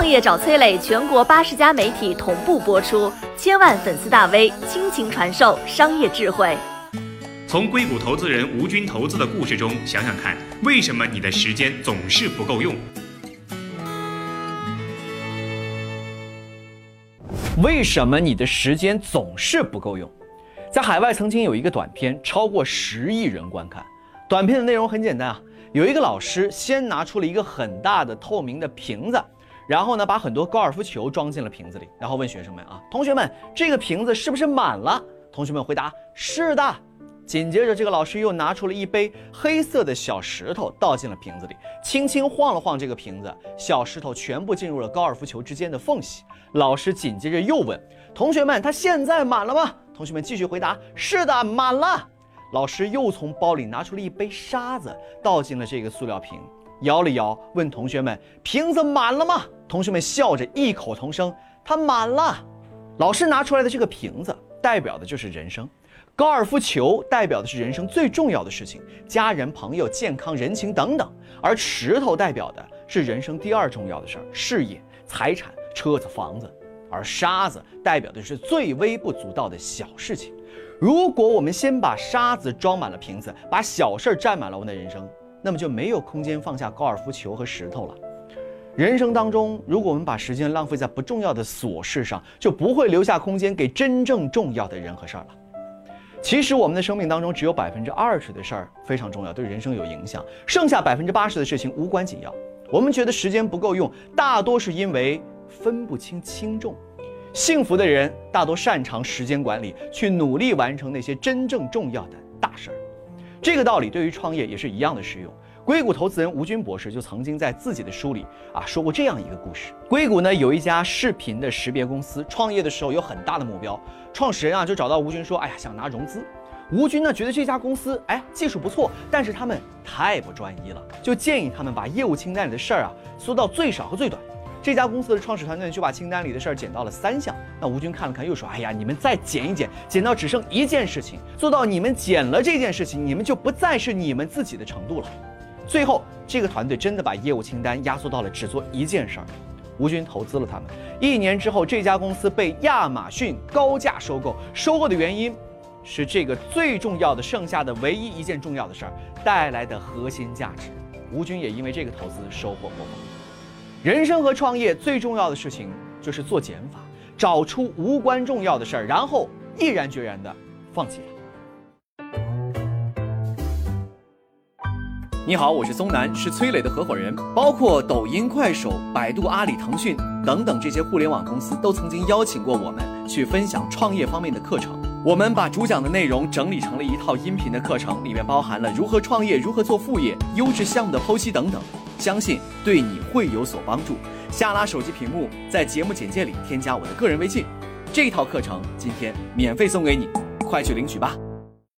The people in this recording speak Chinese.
创业找崔磊，全国八十家媒体同步播出，千万粉丝大 V 倾情传授商业智慧。从硅谷投资人吴军投资的故事中想想看，为什么你的时间总是不够用？为什么你的时间总是不够用？在海外曾经有一个短片，超过十亿人观看。短片的内容很简单啊，有一个老师先拿出了一个很大的透明的瓶子，然后呢把很多高尔夫球装进了瓶子里，然后问学生们啊，同学们，这个瓶子是不是满了？同学们回答是的。紧接着，这个老师又拿出了一杯黑色的小石头，倒进了瓶子里，轻轻晃了晃这个瓶子，小石头全部进入了高尔夫球之间的缝隙。老师紧接着又问同学们：“他现在满了吗？”同学们继续回答：“是的，满了。”老师又从包里拿出了一杯沙子，倒进了这个塑料瓶，摇了摇，问同学们：“瓶子满了吗？”同学们笑着异口同声：“它满了。”老师拿出来的这个瓶子，代表的就是人生。高尔夫球代表的是人生最重要的事情，家人、朋友、健康、人情等等；而石头代表的是人生第二重要的事儿，事业、财产、车子、房子；而沙子代表的是最微不足道的小事情。如果我们先把沙子装满了瓶子，把小事儿占满了我们的人生，那么就没有空间放下高尔夫球和石头了。人生当中，如果我们把时间浪费在不重要的琐事上，就不会留下空间给真正重要的人和事儿了。其实我们的生命当中只有百分之二十的事儿非常重要，对人生有影响，剩下百分之八十的事情无关紧要。我们觉得时间不够用，大多是因为分不清轻重。幸福的人大多擅长时间管理，去努力完成那些真正重要的大事儿。这个道理对于创业也是一样的适用。硅谷投资人吴军博士就曾经在自己的书里啊说过这样一个故事：硅谷呢有一家视频的识别公司，创业的时候有很大的目标，创始人啊就找到吴军说：“哎呀，想拿融资。”吴军呢觉得这家公司哎技术不错，但是他们太不专一了，就建议他们把业务清单里的事儿啊缩到最少和最短。这家公司的创始团队就把清单里的事儿减到了三项。那吴军看了看，又说：“哎呀，你们再减一减，减到只剩一件事情，做到你们减了这件事情，你们就不再是你们自己的程度了。”最后，这个团队真的把业务清单压缩到了只做一件事儿。吴军投资了他们，一年之后，这家公司被亚马逊高价收购。收购的原因是这个最重要的、剩下的唯一一件重要的事儿带来的核心价值。吴军也因为这个投资收获颇丰。人生和创业最重要的事情就是做减法，找出无关重要的事儿，然后毅然决然地放弃它。你好，我是松南，是崔磊的合伙人。包括抖音、快手、百度、阿里、腾讯等等这些互联网公司，都曾经邀请过我们去分享创业方面的课程。我们把主讲的内容整理成了一套音频的课程，里面包含了如何创业、如何做副业、优质项目的剖析等等，相信对你会有所帮助。下拉手机屏幕，在节目简介里添加我的个人微信，这套课程今天免费送给你，快去领取吧。